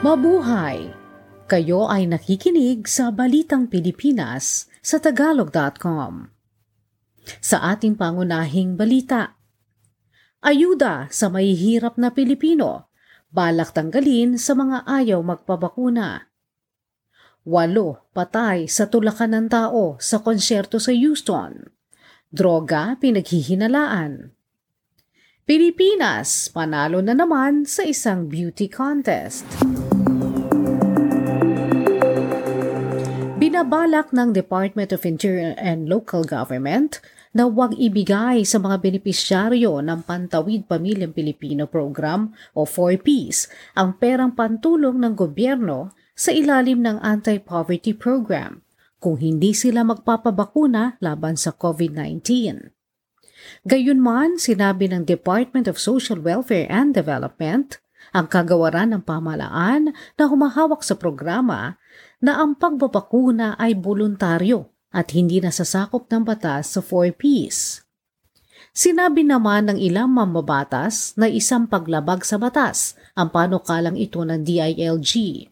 Mabuhay! Kayo ay nakikinig sa Balitang Pilipinas sa Tagalog.com. Sa ating pangunahing balita, Ayuda sa mahihirap na Pilipino, balak tanggalin sa mga ayaw magpabakuna. Walo patay sa tulakan ng tao sa konsyerto sa Houston. Droga pinaghihinalaan. Pilipinas, panalo na naman sa isang beauty contest. Binabalak ng Department of Interior and Local Government na huwag ibigay sa mga benepisyaryo ng Pantawid Pamilyang Pilipino Program o 4Ps ang perang pantulong ng gobyerno sa ilalim ng Anti-Poverty Program kung hindi sila magpapabakuna laban sa COVID-19. Gayunman, sinabi ng Department of Social Welfare and Development, ang kagawaran ng pamalaan na humahawak sa programa na ang pagbabakuna ay voluntaryo at hindi nasasakop ng batas sa 4Ps. Sinabi naman ng ilang mambabatas na isang paglabag sa batas ang panukalang ito ng DILG.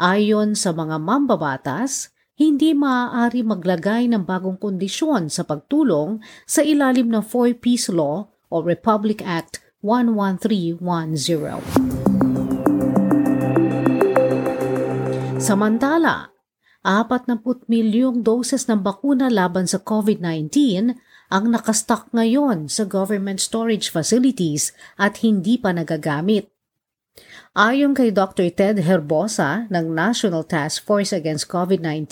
Ayon sa mga mambabatas, hindi maaari maglagay ng bagong kondisyon sa pagtulong sa ilalim ng 4-Piece Law o Republic Act 11310. Samantala, 40 milyong doses ng bakuna laban sa COVID-19 ang nakastock ngayon sa government storage facilities at hindi pa nagagamit. Ayon kay Dr. Ted Herbosa ng National Task Force Against COVID-19,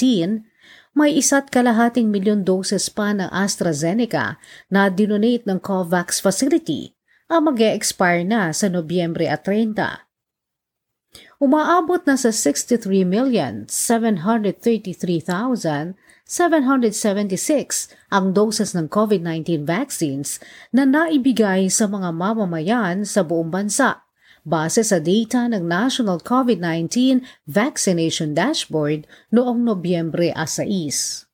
may isa't kalahating milyon doses pa ng AstraZeneca na dinonate ng COVAX facility ang mag expire na sa Nobyembre at 30. Umaabot na sa 63,733,776 ang doses ng COVID-19 vaccines na naibigay sa mga mamamayan sa buong bansa base sa data ng National COVID-19 Vaccination Dashboard noong Nobyembre 6.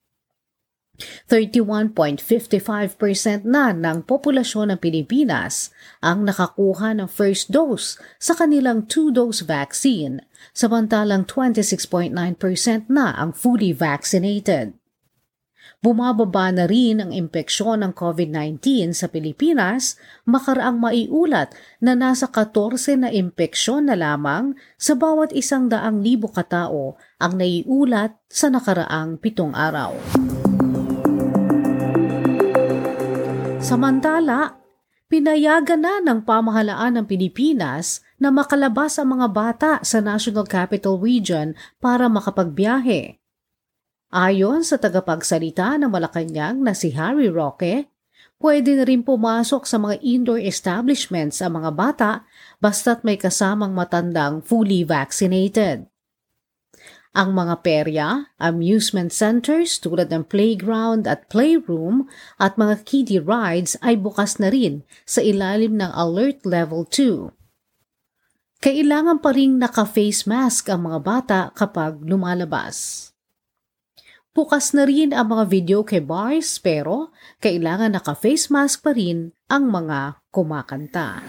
31.55% na ng populasyon ng Pilipinas ang nakakuha ng first dose sa kanilang two-dose vaccine, samantalang 26.9% na ang fully vaccinated. Bumababa na rin ang impeksyon ng COVID-19 sa Pilipinas, makaraang maiulat na nasa 14 na impeksyon na lamang sa bawat isang daang libo katao ang naiulat sa nakaraang pitong araw. Samantala, pinayagan na ng pamahalaan ng Pilipinas na makalabas ang mga bata sa National Capital Region para makapagbiyahe. Ayon sa tagapagsalita ng Malacanang na si Harry Roque, pwede na rin pumasok sa mga indoor establishments ang mga bata basta't may kasamang matandang fully vaccinated. Ang mga perya, amusement centers tulad ng playground at playroom at mga kiddie rides ay bukas na rin sa ilalim ng Alert Level 2. Kailangan pa rin naka-face mask ang mga bata kapag lumalabas. Bukas na rin ang mga video kay bars pero kailangan naka-face mask pa rin ang mga kumakanta.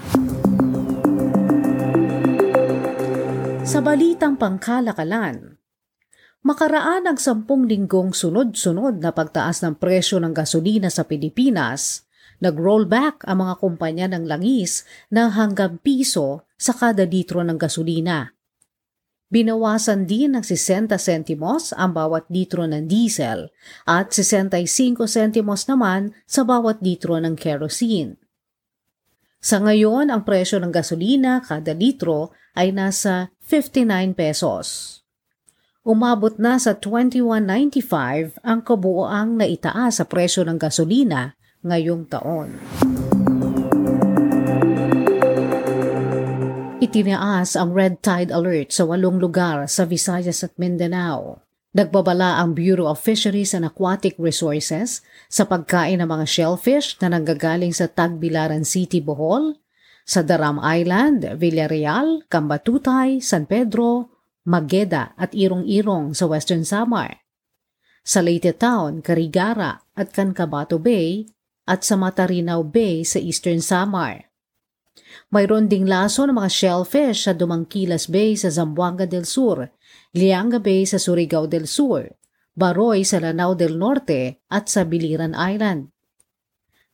Sa balitang pangkalakalan, makaraan ang sampung linggong sunod-sunod na pagtaas ng presyo ng gasolina sa Pilipinas, nag-rollback ang mga kumpanya ng langis ng hanggang piso sa kada litro ng gasolina Binawasan din ng 60 sentimos ang bawat litro ng diesel at 65 sentimos naman sa bawat litro ng kerosene. Sa ngayon, ang presyo ng gasolina kada litro ay nasa 59 pesos. Umabot na sa 21.95 ang kabuoang naitaas sa presyo ng gasolina ngayong taon. Itinaas ang red tide alert sa walong lugar sa Visayas at Mindanao. Nagbabala ang Bureau of Fisheries and Aquatic Resources sa pagkain ng mga shellfish na nanggagaling sa Tagbilaran City, Bohol, sa Daram Island, Villarreal, Cambatutay, San Pedro, Mageda at Irong-Irong sa Western Samar, sa Leyte Town, Carigara at Cancabato Bay at sa Matarinaw Bay sa Eastern Samar Mayroon ding laso ng mga shellfish sa Dumangkilas Bay sa Zamboanga del Sur, Lianga Bay sa Surigao del Sur, Baroy sa Lanao del Norte at sa Biliran Island.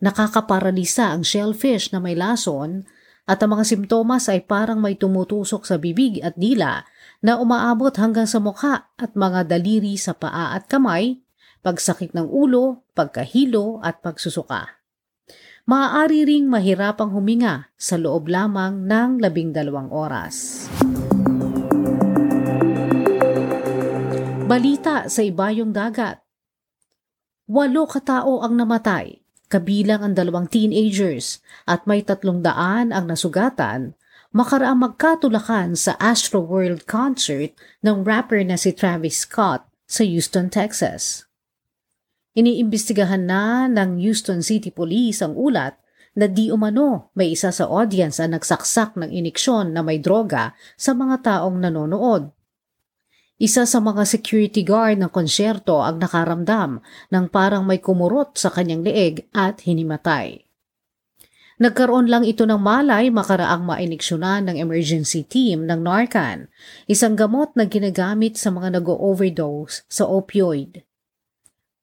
Nakakaparalisa ang shellfish na may lason at ang mga simptomas ay parang may tumutusok sa bibig at dila na umaabot hanggang sa mukha at mga daliri sa paa at kamay, pagsakit ng ulo, pagkahilo at pagsusuka. Maaari ring mahirapang huminga sa loob lamang ng labing dalawang oras. Balita sa ibayong dagat. Walo katao ang namatay, kabilang ang dalawang teenagers at may tatlong daan ang nasugatan makaraang magkatulakan sa Astro World concert ng rapper na si Travis Scott sa Houston, Texas. Iniimbestigahan na ng Houston City Police ang ulat na di umano may isa sa audience ang nagsaksak ng iniksyon na may droga sa mga taong nanonood. Isa sa mga security guard ng konsyerto ang nakaramdam ng parang may kumurot sa kanyang leeg at hinimatay. Nagkaroon lang ito ng malay makaraang mainiksyonan ng emergency team ng Narcan, isang gamot na ginagamit sa mga nag-overdose sa opioid.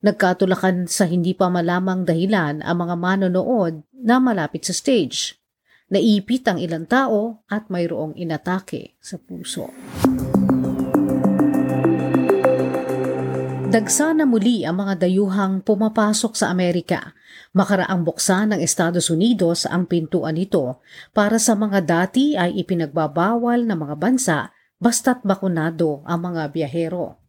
Nagkatulakan sa hindi pa malamang dahilan ang mga manonood na malapit sa stage. Naipit ang ilang tao at mayroong inatake sa puso. Dagsa na muli ang mga dayuhang pumapasok sa Amerika. Makaraang buksan ng Estados Unidos ang pintuan nito para sa mga dati ay ipinagbabawal na mga bansa basta't bakunado ang mga biyahero.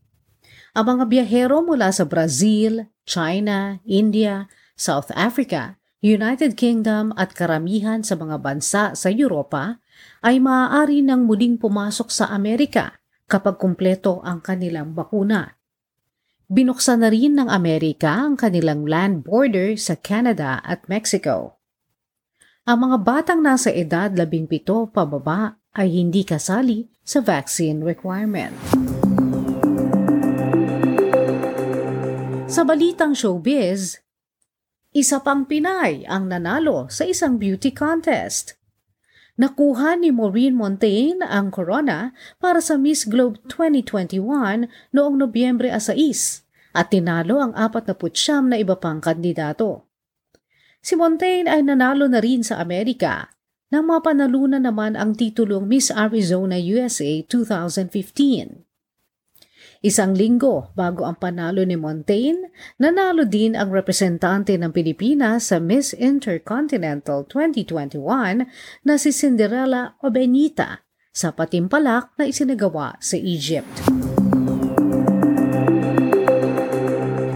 Ang mga biyahero mula sa Brazil, China, India, South Africa, United Kingdom at karamihan sa mga bansa sa Europa ay maaari nang muling pumasok sa Amerika kapag kumpleto ang kanilang bakuna. Binuksan na rin ng Amerika ang kanilang land border sa Canada at Mexico. Ang mga batang nasa edad 17 pababa ay hindi kasali sa vaccine requirement. Sa balitang showbiz, isa pang Pinay ang nanalo sa isang beauty contest. Nakuha ni Maureen Montaigne ang corona para sa Miss Globe 2021 noong Nobyembre 6 at tinalo ang 49 na iba pang kandidato. Si Montaigne ay nanalo na rin sa Amerika nang mapanalunan naman ang titulong Miss Arizona USA 2015. Isang linggo bago ang panalo ni Montaigne, nanalo din ang representante ng Pilipinas sa Miss Intercontinental 2021 na si Cinderella Obenita sa patimpalak na isinagawa sa Egypt.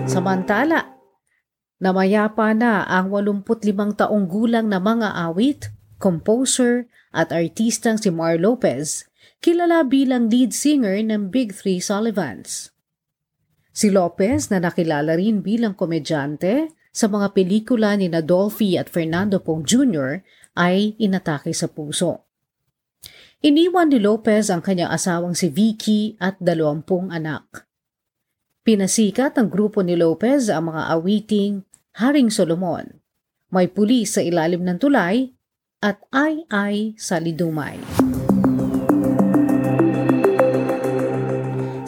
Samantala, namayapa na ang 85 taong gulang na mga awit, composer at artistang si Mar Lopez kilala bilang lead singer ng Big Three Sullivans. Si Lopez na nakilala rin bilang komedyante sa mga pelikula ni Nadolfi at Fernando Pong Jr. ay inatake sa puso. Iniwan ni Lopez ang kanyang asawang si Vicky at dalawampung anak. Pinasikat ng grupo ni Lopez ang mga awiting Haring Solomon, May Pulis sa Ilalim ng Tulay at Ay Ay sa Lidumay.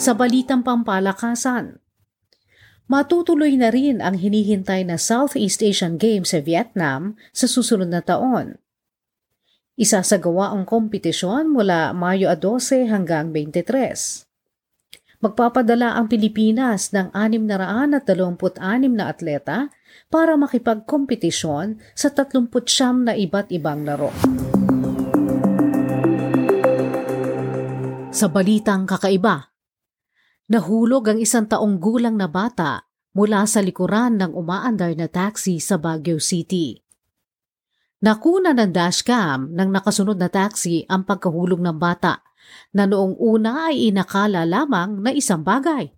Sa balitang pampalakasan. Matutuloy na rin ang hinihintay na Southeast Asian Games sa Vietnam sa susunod na taon. Isasagawa ang kompetisyon mula Mayo 12 hanggang 23. Magpapadala ang Pilipinas ng 626 na atleta para makipagkompetisyon sa 39 na iba't ibang laro. Sa balitang kakaiba, Nahulog ang isang taong gulang na bata mula sa likuran ng umaandar na taxi sa Baguio City. Nakuna ng dashcam ng nakasunod na taxi ang pagkahulog ng bata na noong una ay inakala lamang na isang bagay.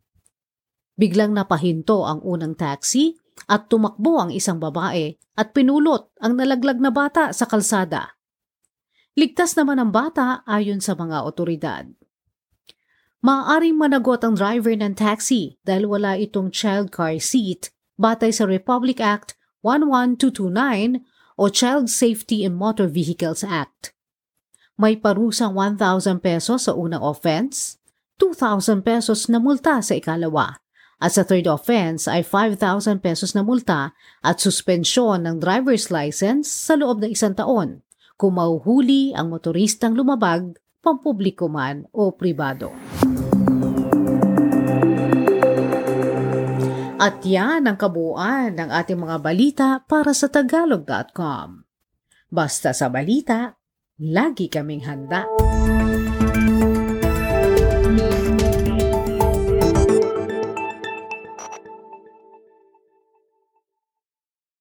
Biglang napahinto ang unang taxi at tumakbo ang isang babae at pinulot ang nalaglag na bata sa kalsada. Ligtas naman ang bata ayon sa mga otoridad. Maaaring managot ang driver ng taxi dahil wala itong child car seat batay sa Republic Act 11229 o Child Safety in Motor Vehicles Act. May parusang 1,000 pesos sa unang offense, 2,000 pesos na multa sa ikalawa, at sa third offense ay 5,000 pesos na multa at suspensyon ng driver's license sa loob ng isang taon kung mauhuli ang motoristang lumabag, pampubliko man o pribado. At yan ang kabuuan ng ating mga balita para sa Tagalog.com. Basta sa balita, lagi kaming handa.